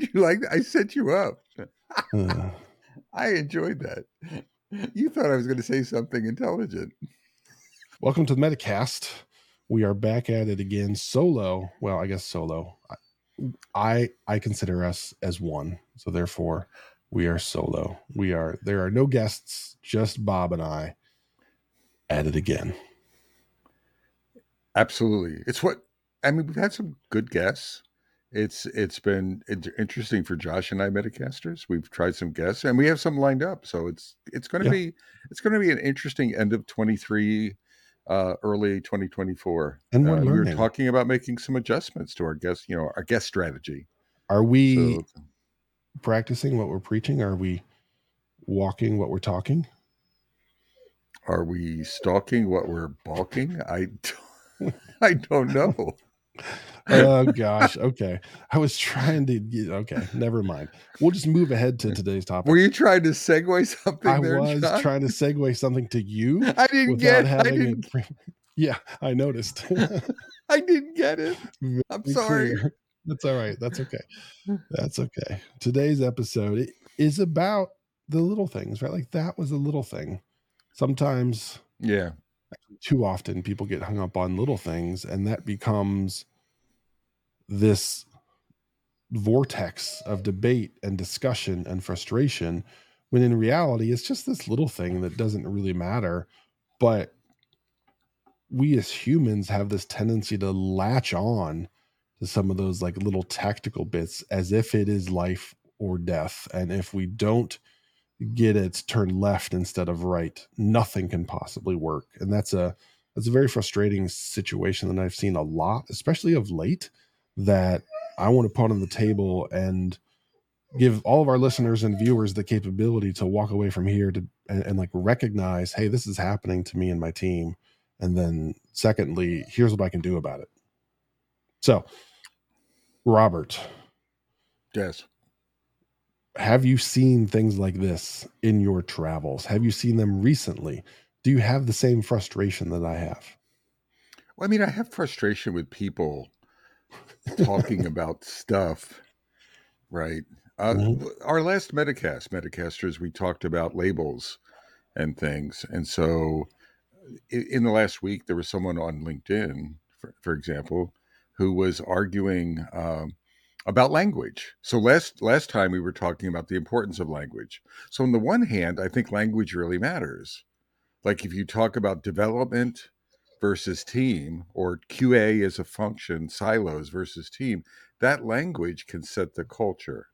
did you like that? I set you up. I enjoyed that. You thought I was going to say something intelligent. welcome to the Metacast. We are back at it again, solo. Well, I guess solo. I I, I consider us as one, so therefore we are solo. We are there are no guests, just Bob and I at it again. Absolutely. It's what I mean. We've had some good guests. It's it's been interesting for Josh and I Metacasters. We've tried some guests, and we have some lined up. So it's it's going to Yeah. be it's going to be an interesting end of twenty three, uh, early twenty twenty four. And we're uh, we were talking about making some adjustments to our guest, you know, our guest strategy. Are we So practicing what we're preaching? Are we walking what we're talking? are we stalking what we're balking? I don't, I don't know. Oh gosh, okay. I was trying to get okay, never mind. We'll just move ahead to today's topic. Were you trying to segue something I there, was John? trying to segue something to you I didn't get. I didn't. Yeah, I noticed. I didn't get it. I'm sorry. clear. That's all right. That's okay. Hmm. That's okay. Today's episode is about the little things, right? Like that was a little thing. Sometimes, Yeah. too often, people get hung up on little things, and that becomes this vortex of debate and discussion and frustration. When in reality, it's just this little thing that doesn't really matter. But we as humans have this tendency to latch on to some of those like little tactical bits as if it is life or death. And if we don't get it turned left instead of right, nothing can possibly work. And that's a that's a very frustrating situation that I've seen a lot, especially of late, that I want to put on the table and give all of our listeners and viewers the capability to walk away from here to and, and like recognize, hey, this is happening to me and my team. And then secondly, here's what I can do about it. So, Robert, Yes. have you seen things like this in your travels? Have you seen them recently? Do you have the same frustration that I have? Well, I mean, I have frustration with people talking about stuff, right? Uh, Mhm. Our last Metacast, Metacasters, we talked about labels and things. And so i- in the last week, there was someone on LinkedIn, for, for example, who was arguing um, about language. So last last time we were talking about the importance of language. So on the one hand, I think language really matters. Like if you talk about development versus team or QA as a function, silos versus team, that language can set the culture.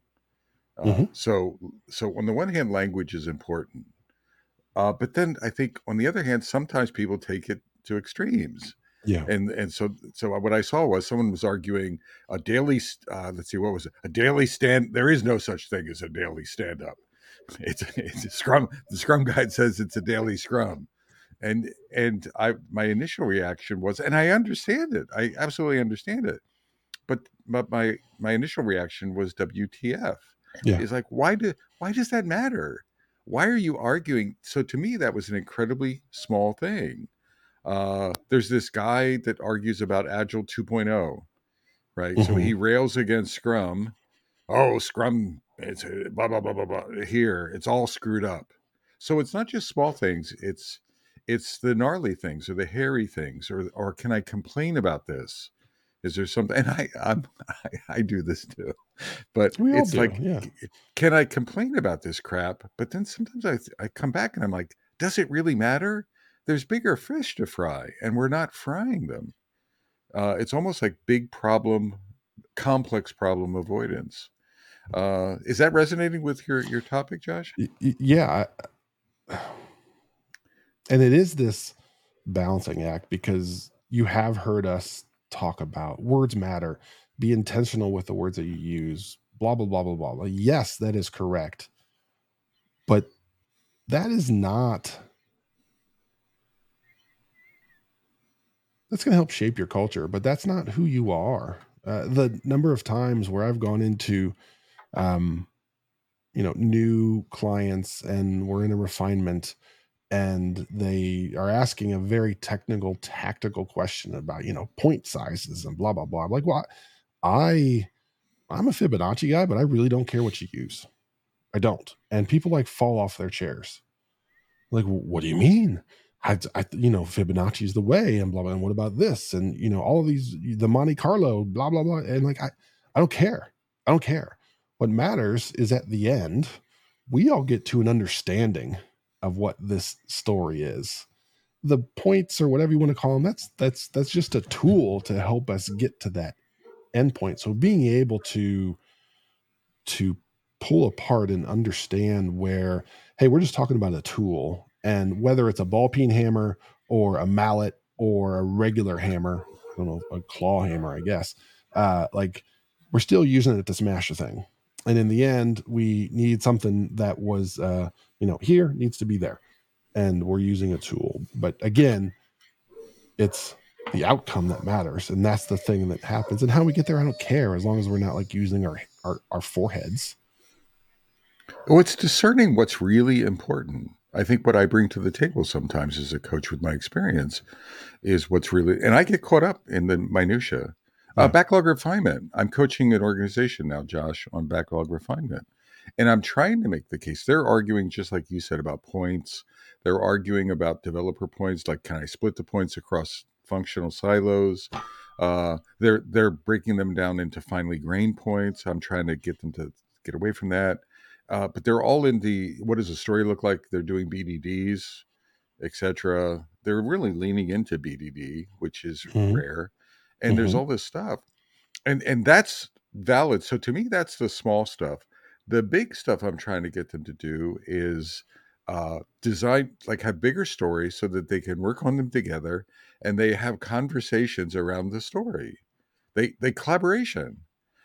Uh, Mhm. So, so on the one hand, language is important, uh, but then I think on the other hand, sometimes people take it to extremes, Yeah. and and so so what I saw was someone was arguing a daily. Uh, let's see, what was it? A daily stand. There is no such thing as a daily stand up. It's it's a scrum. The Scrum guide says it's a daily scrum, and and I my initial reaction was, and I understand it. I absolutely understand it, but but my my initial reaction was WTF. Yeah. It's like why do why does that matter? Why are you arguing? So to me, that was an incredibly small thing. Uh, there's this guy that argues about Agile 2.0, right? So Mhm. he rails against Scrum. Oh, Scrum, it's blah blah blah blah blah. Here, it's all screwed up. So it's not just small things. It's it's the gnarly things or the hairy things, or or can I complain about this? Is there something? And I I'm, I, I do this too, but We it's do, like yeah. can I complain about this crap? But then sometimes I I come back and I'm like, does it really matter? There's bigger fish to fry, and we're not frying them. Uh, it's almost like big problem, complex problem avoidance. Uh, is that resonating with your your topic, Josh? Yeah I- and it is this balancing act because you have heard us talk about words matter be intentional with the words that you use blah blah blah blah blah. Yes that is correct. But that is not that's going to help shape your culture but that's not who you are. Uh, the number of times where i've gone into um you know new clients and we're in a refinement and they are asking a very technical tactical question about you know point sizes and blah blah blah I'm like well i I'm a Fibonacci guy, but I really don't care what you use. I don't. And people like fall off their chairs. Like, what do you mean? I, I you know, Fibonacci is the way, and blah blah. And what about this? And you know, all of these, the Monte Carlo, blah blah blah. And like, I, I don't care. I don't care. What matters is at the end, we all get to an understanding of what this story is. The points or whatever you want to call them, that's that's that's just a tool to help us get to that endpoint. So being able to to pull apart and understand where, hey, we're just talking about a tool, and whether it's a ball peen hammer or a mallet or a regular hammer, I don't know, a claw hammer, I guess. Uh, like we're still using it to smash a thing. And in the end, we need something that was, uh, you know, here needs to be there, and we're using a tool. But again, it's the outcome that matters, and that's the thing that happens. And how we get there, I don't care as long as we're not like using our our, our foreheads. Well, it's discerning what's really important. I think what I bring to the table sometimes as a coach with my experience is what's really, and I get caught up in the minutia. Uh, backlog refinement. I'm coaching an organization now, Josh, on backlog refinement. And I'm trying to make the case. They're arguing, just like you said, about points. They're arguing about developer points, like can I split the points across functional silos? Uh, they're they're breaking them down into finely grained points. I'm trying to get them to get away from that. Uh, but they're all in the what does the story look like? They're doing BDDs, etc. They're really leaning into BDD, which is mm-hmm. rare, and mm-hmm. there's all this stuff, and and that's valid. So to me, that's the small stuff. The big stuff I'm trying to get them to do is uh, design like have bigger stories so that they can work on them together and they have conversations around the story. They they collaboration.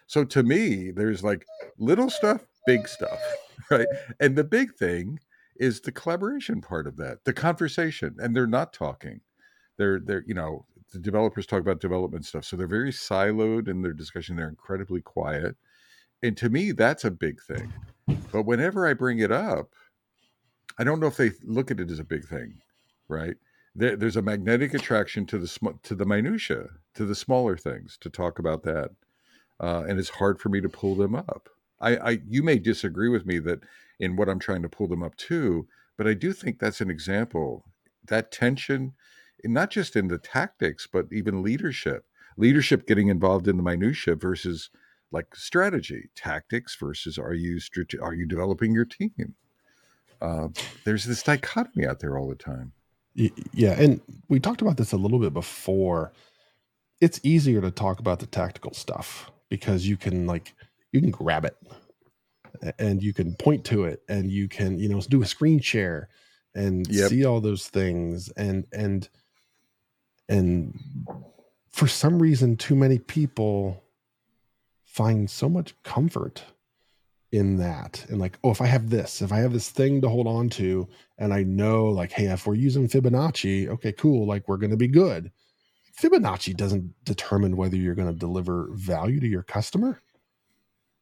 So to me, there's like little stuff, big stuff, right? And the big thing is the collaboration part of that, the conversation, and they're not talking. They're they're you know the developers talk about development stuff, so they're very siloed in their discussion. They're incredibly quiet, and to me, that's a big thing. But whenever I bring it up, I don't know if they look at it as a big thing, right? There, there's a magnetic attraction to the sm- to the minutia, to the smaller things, to talk about that, uh, and it's hard for me to pull them up. I, I you may disagree with me that in what I'm trying to pull them up to, but I do think that's an example. That tension, not just in the tactics, but even leadership. Leadership getting involved in the minutia versus like strategy, tactics versus are you are you developing your team? Uh, there's this dichotomy out there all the time. Yeah, and we talked about this a little bit before. It's easier to talk about the tactical stuff because you can like you can grab it and you can point to it and you can you know do a screen share and yep. see all those things and and and for some reason too many people find so much comfort in that. And like oh if i have this if i have this thing to hold on to and i know like hey if we're using fibonacci okay cool like we're going to be good. Fibonacci doesn't determine whether you're going to deliver value to your customer.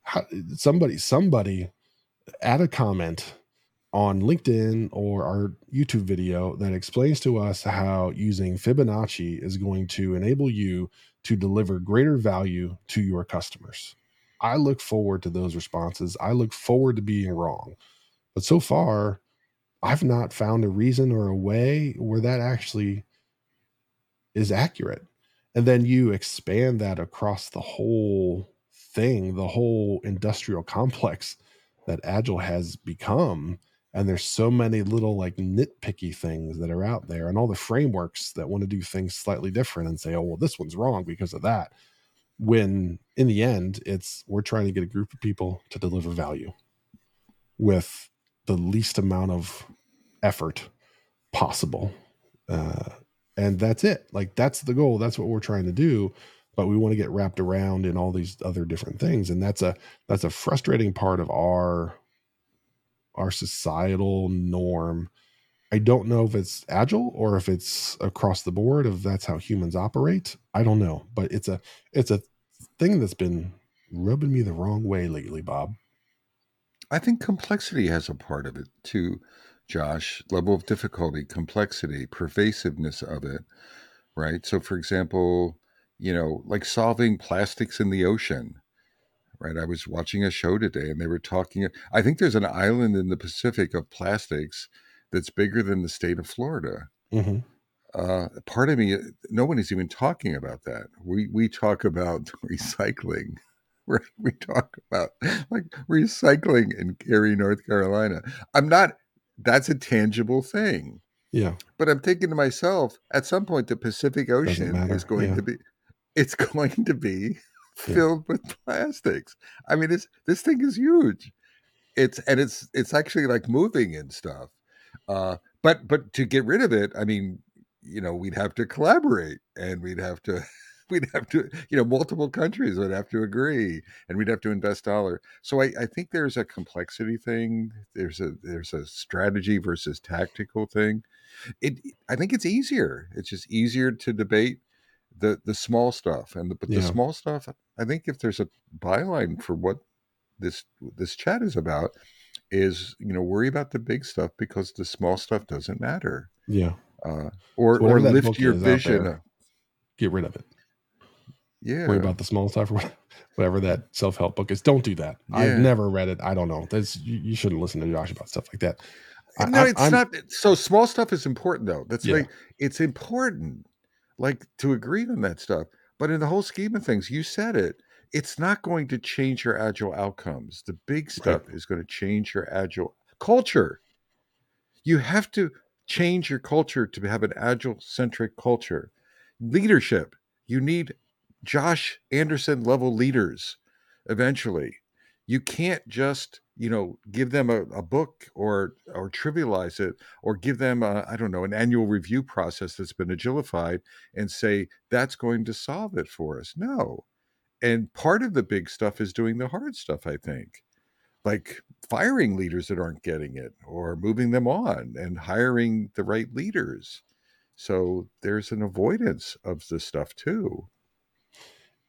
How, somebody somebody add a comment on LinkedIn or our YouTube video that explains to us how using Fibonacci is going to enable you to deliver greater value to your customers. I look forward to those responses. I look forward to being wrong. But so far, I've not found a reason or a way where that actually is accurate. And then you expand that across the whole thing, the whole industrial complex that Agile has become. And there's so many little like nitpicky things that are out there, and all the frameworks that want to do things slightly different and say, oh, well, this one's wrong because of that. When in the end, it's we're trying to get a group of people to deliver value with the least amount of effort possible. Uh, and that's it. Like, that's the goal. That's what we're trying to do but we want to get wrapped around in all these other different things and that's a that's a frustrating part of our our societal norm. I don't know if it's agile or if it's across the board if that's how humans operate. I don't know but it's a it's a thing that's been rubbing me the wrong way lately bob. I think complexity has a part of it too josh. Level of difficulty complexity pervasiveness of it right? So for example you know, like solving plastics in the ocean, right? I was watching a show today and they were talking. I think there's an island in the Pacific of plastics that's bigger than the state of Florida. Mhm. Uh, part of me, no one is even talking about that. We we talk about recycling, right? We talk about like recycling in Cary, North Carolina. I'm not. That's a tangible thing. Yeah. But I'm thinking to myself, at some point, the Pacific Ocean is going yeah. to be, it's going to be Filled with plastics. I mean, this this thing is huge. It's and it's it's actually like moving and stuff. Uh, but but to get rid of it, I mean, you know, we'd have to collaborate and we'd have to. We'd have to, you know, multiple countries would have to agree, and we'd have to invest dollar. So I, I think there's a complexity thing. There's a there's a strategy versus tactical thing it i think it's easier it's just easier to debate the the small stuff and the, but the small stuff i think if there's a byline for what this this chat is about is you know worry about the big stuff because the small stuff doesn't matter Yeah. uh or So or lift your vision there, Get rid of it. yeah Worry about the small stuff or whatever that self help book is. Don't do that. Yeah. I've never read it. I don't know. That's you, you shouldn't listen to Josh about stuff like that. I- no, I- it's I'm- not. So small stuff is important, though. That's Yeah. like it's important, like to agree on that stuff. But in the whole scheme of things, you said it. It's not going to change your agile outcomes. The big stuff is going to change your agile culture. You have to change your culture to have an agile centric culture. Leadership. You need Josh Anderson level leaders eventually. You can't just, you know, give them a, a book or or trivialize it or give them I don't know, an annual review process that's been agilified and say that's going to solve it for us. No. And part of the big stuff is doing the hard stuff, I think. Like firing leaders that aren't getting it or moving them on and hiring the right leaders. So there's an avoidance of this stuff too.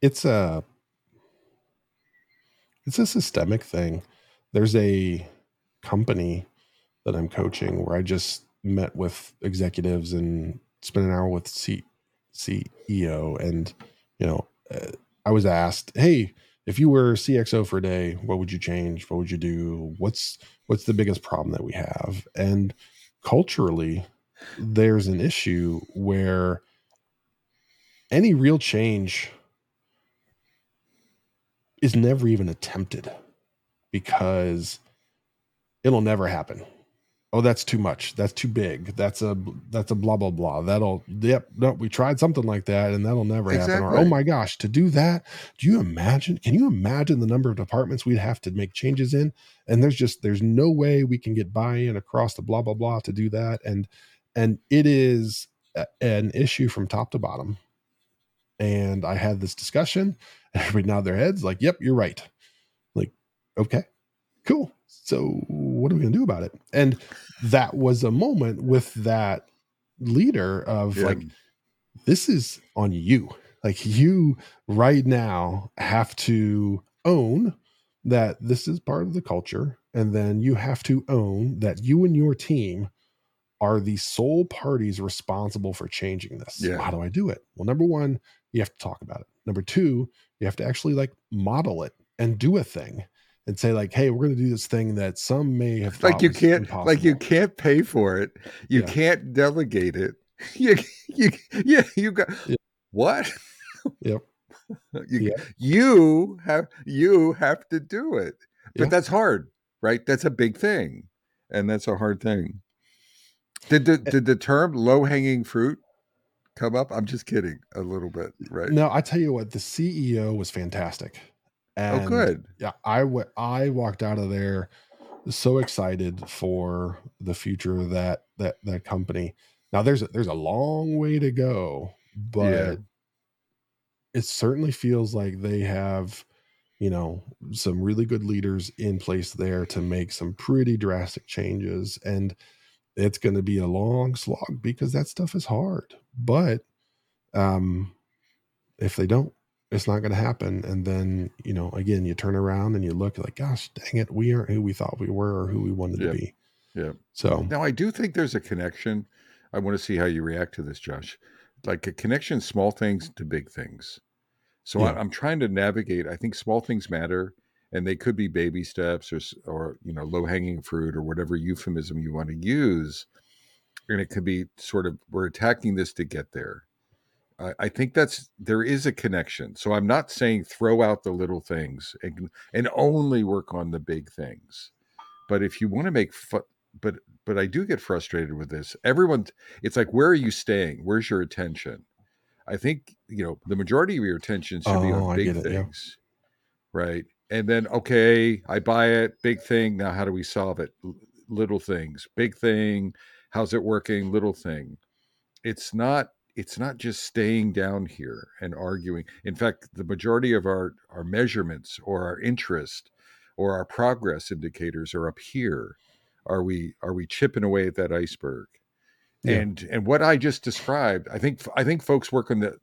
it's a it's a systemic thing. There's a company that i'm coaching where i just met with executives and spent an hour with C- ceo and you know uh, i was asked hey if you were cxo for a day what would you change? What would you do? What's what's the biggest problem that we have? And culturally there's an issue where any real change is never even attempted because it'll never happen. Oh, that's too much. That's too big. That's a that's a blah blah blah. That'll yep. No, we tried something like that, and that'll never happen. Or oh my gosh, to do that, do you imagine? Can you imagine the number of departments we'd have to make changes in? And there's just there's no way we can get buy-in across the blah blah blah to do that. And and it is a- an issue from top to bottom. And I had this discussion. Everybody nod their heads, like, "Yep, you're right." Like, okay, cool. So what are we gonna do about it? And that was a moment with that leader of Yeah. like, this is on you. Like you right now have to own that this is part of the culture. And then you have to own that you and your team are the sole parties responsible for changing this. Yeah. How do I do it? Well, number one, you have to talk about it. Number two, you have to actually like model it and do a thing and say like, hey, we're going to do this thing that some may have like you can't like you can't pay for it you Yeah. can't delegate it you you yeah you got Yeah. what Yep. you, Yeah. you have you have to do it but that's hard right that's a big thing and that's a hard thing did the did the term low hanging fruit come up i'm just kidding a little bit right No, I tell you what, the CEO was fantastic. Oh, and oh good yeah, I I walked out of there so excited for the future of that that that company. Now there's a, there's a long way to go, but Yeah. it certainly feels like they have you know some really good leaders in place there to make some pretty drastic changes and it's going to be a long slog because that stuff is hard but um if they don't it's not going to happen and then you know again you turn around and you look like gosh dang it we aren't who we thought we were or who we wanted to be Yeah. so Now, I do think there's a connection. I want to see how you react to this, Josh. Like a connection, small things to big things. So Yeah. I, I'm trying to navigate. I think small things matter, and they could be baby steps or or you know low hanging fruit or whatever euphemism you want to use, and it could be sort of we're attacking this to get there. I, I think that's there is a connection. So I'm not saying throw out the little things and, and only work on the big things. But if you want to make fun, but but I do get frustrated with this. Everyone, it's like, where are you staying? Where's your attention? I think you know the majority of your attention should be Oh, on big get it, yeah. things, right? And then okay, I buy it, big thing. Now how do we solve it? L- little things, big thing. How's it working? Little thing. It's not. It's not just staying down here and arguing. In fact, the majority of our our measurements or our interest or our progress indicators are up here. Are we are we chipping away at that iceberg? Yeah. and and what I just described, I think I think folks work in the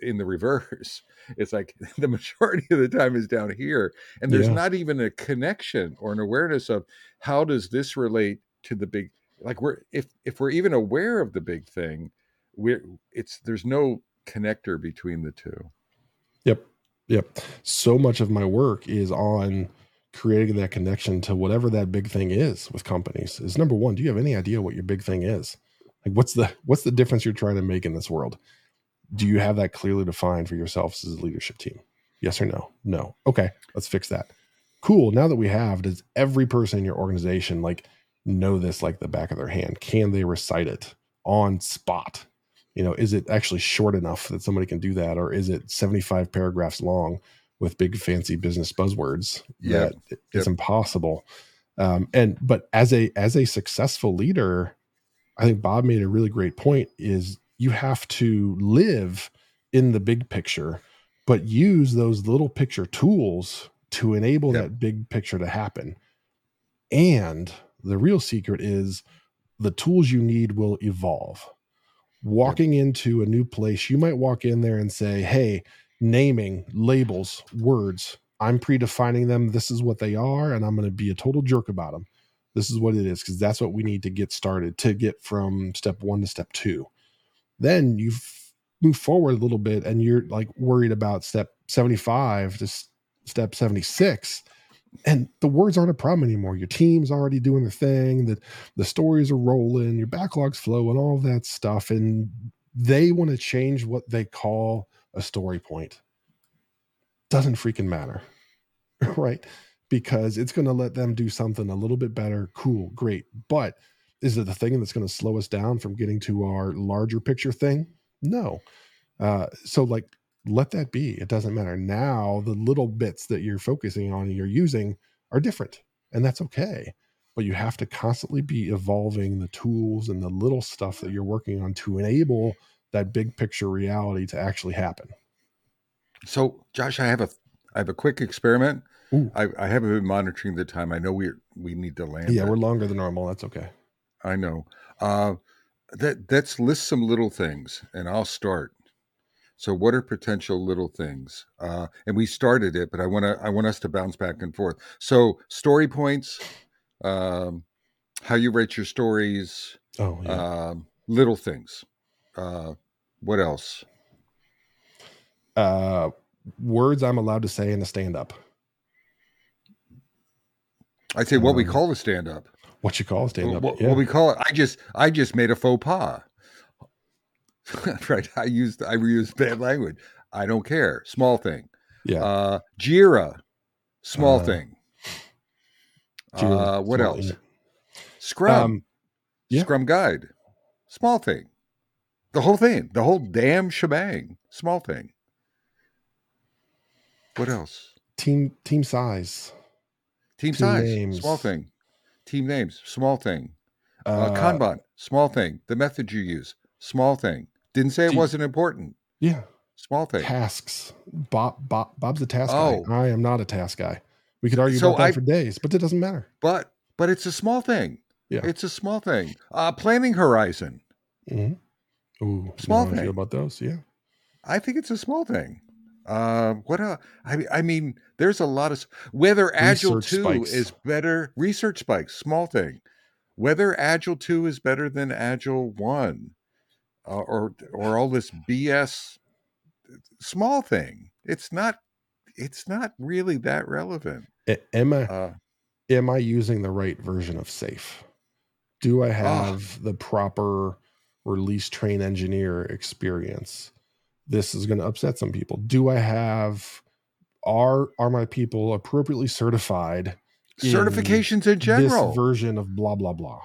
in the reverse. It's like the majority of the time is down here, and there's Yeah. not even a connection or an awareness of how does this relate to the big. Like we're if if we're even aware of the big thing, we're it's there's no connector between the two. Yep. Yep. So much of my work is on creating that connection to whatever that big thing is with companies. Is number one, do you have any idea what your big thing is? Like what's the what's the difference you're trying to make in this world? Do you have that clearly defined for yourselves as a leadership team? Yes or no? No. Okay, let's fix that. Cool. Now that we have, does every person in your organization like know this like the back of their hand? Can they recite it on spot? you know is it actually short enough that somebody can do that or is it 75 paragraphs long with big fancy business buzzwords Yep. that it's impossible um, and but as a as a successful leader i think bob made a really great point is you have to live in the big picture but use those little picture tools to enable Yep. that big picture to happen and the real secret is the tools you need will evolve walking into a new place, you might walk in there and say, Hey, naming, labels, words, I'm predefining them. This is what they are, and I'm going to be a total jerk about them. This is what it is, because that's what we need to get started to get from step one to step two. Then you move forward a little bit and you're like worried about step 75 to step 76 and the words aren't a problem anymore. Your team's already doing the thing that the stories are rolling your backlogs flow and all that stuff and they want to change what they call a story point. Doesn't freaking matter right? Because it's going to let them do something a little bit better. Cool great. But is it the thing that's going to slow us down from getting to our larger picture thing? No. Uh, so like let that be it doesn't matter now the little bits that you're focusing on and you're using are different and that's okay but you have to constantly be evolving the tools and the little stuff that you're working on to enable that big picture reality to actually happen So, Josh, I have a I have a quick experiment. I, I haven't been monitoring the time. I know we we need to land. yeah it. we're longer than normal that's okay I know. Uh, that let's list some little things, and I'll start. So, what are potential little things? Uh, and we started it, but I want to I want us to bounce back and forth. So, story points, um, how you write your stories, oh yeah um, little things. Uh, what else? uh words i'm allowed to say in a stand-up I'd say what we Um, call a stand up. what you call a stand-up What, yeah. what we call it. I just I just made a faux pas. right. I used I reused bad language. I don't care. Small thing. yeah Uh, Jira, small Uh, thing. Jira, uh, what small, else? yeah. Scrum, um yeah. Scrum guide, small thing. The whole thing, the whole damn shebang, small thing. What else? team team size Team Team size, names. small thing. Team names, small thing. Uh, uh, Kanban, small thing. The method you use, small thing. Didn't say it wasn't important. yeah Small thing. tasks. Bob, Bob, Bob's a task Oh. guy. I am not a task guy. We could argue So about that I- for days, but it doesn't matter. But but it's a small thing. Yeah. It's a small thing. Uh, planning horizon. Mhm. Ooh, Small you know how I thing. about those. Yeah, I think it's a small thing. Uh, what a, I, I mean, there's a lot of whether Agile two spikes. is better. Research spikes, small thing. Whether Agile two is better than Agile one, uh, or or all this BS, small thing. it's not it's not really that relevant. Am I Uh, am I using the right version of SAFe? Do Ah. I have the proper release train engineer experience? This is going to upset some people. Do I have are are my people appropriately certified in certifications in general. this version of blah blah blah?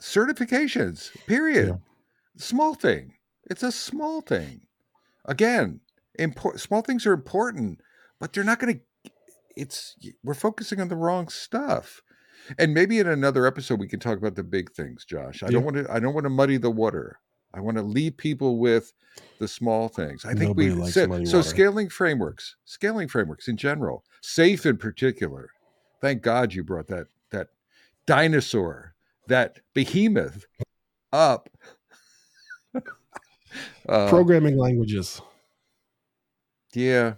certifications period Yeah. Small thing. It's a small thing. Again import, small things are important but they're not going to it's we're focusing on the wrong stuff. And maybe in another episode we can talk about the big things josh. I Yeah. don't want to i don't want to muddy the water. I want to leave people with the small things. I think Nobody we so, so scaling frameworks scaling frameworks in general SAFe in particular. Thank god you brought that that dinosaur that behemoth up uh, Programming languages. yeah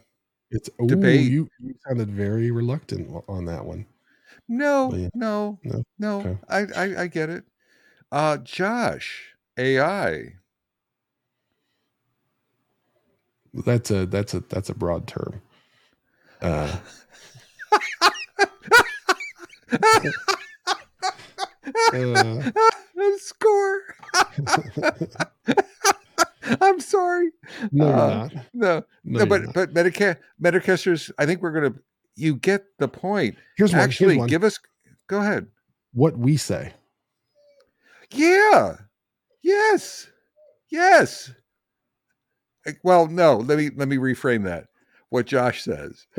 It's ooh, Debate. You, you sounded very reluctant on that one. no yeah. no No? no Okay. I, I i get it uh josh ai That's a that's a that's a broad term. Uh, uh, score sorry no, Uh, no No, no, but not. but Medica- Metacasters, I think we're gonna. You get the point. here's one. Actually, here's one. give us. Go ahead. what we say. Yeah. Yes. Yes. Well, no. Let me let me reframe that. What Josh says.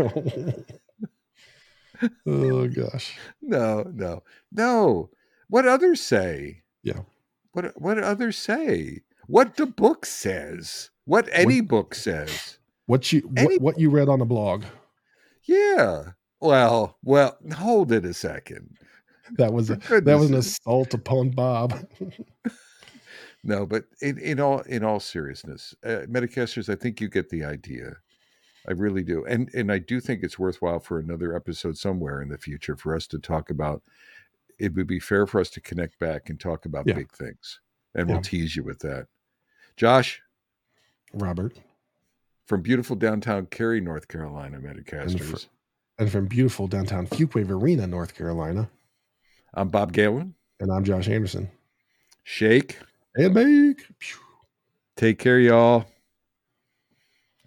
oh gosh. No, no, no. What others say. Yeah. What what others say. What the book says. What any book says. What you Any- what, what you read on a blog? Yeah. Well, well. Hold it a second. That was a, that was an assault upon Bob. No, but in, in all in all seriousness, uh, Metacasters, I think you get the idea. I really do, and and I do think it's worthwhile for another episode somewhere in the future for us to talk about. It would be fair for us to connect back and talk about Yeah. big things, and Yeah. we'll tease you with that. Josh Robert, from beautiful downtown Cary, North Carolina, Metacasters. and from beautiful downtown Fuquay-Varina, North Carolina, I'm Bob Galen. and I'm Josh Anderson. Shake. And bake. Take care, y'all,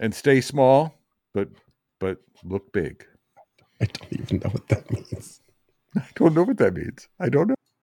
and stay small, but but look big. I don't even know what that means. I don't know what that means. I don't know.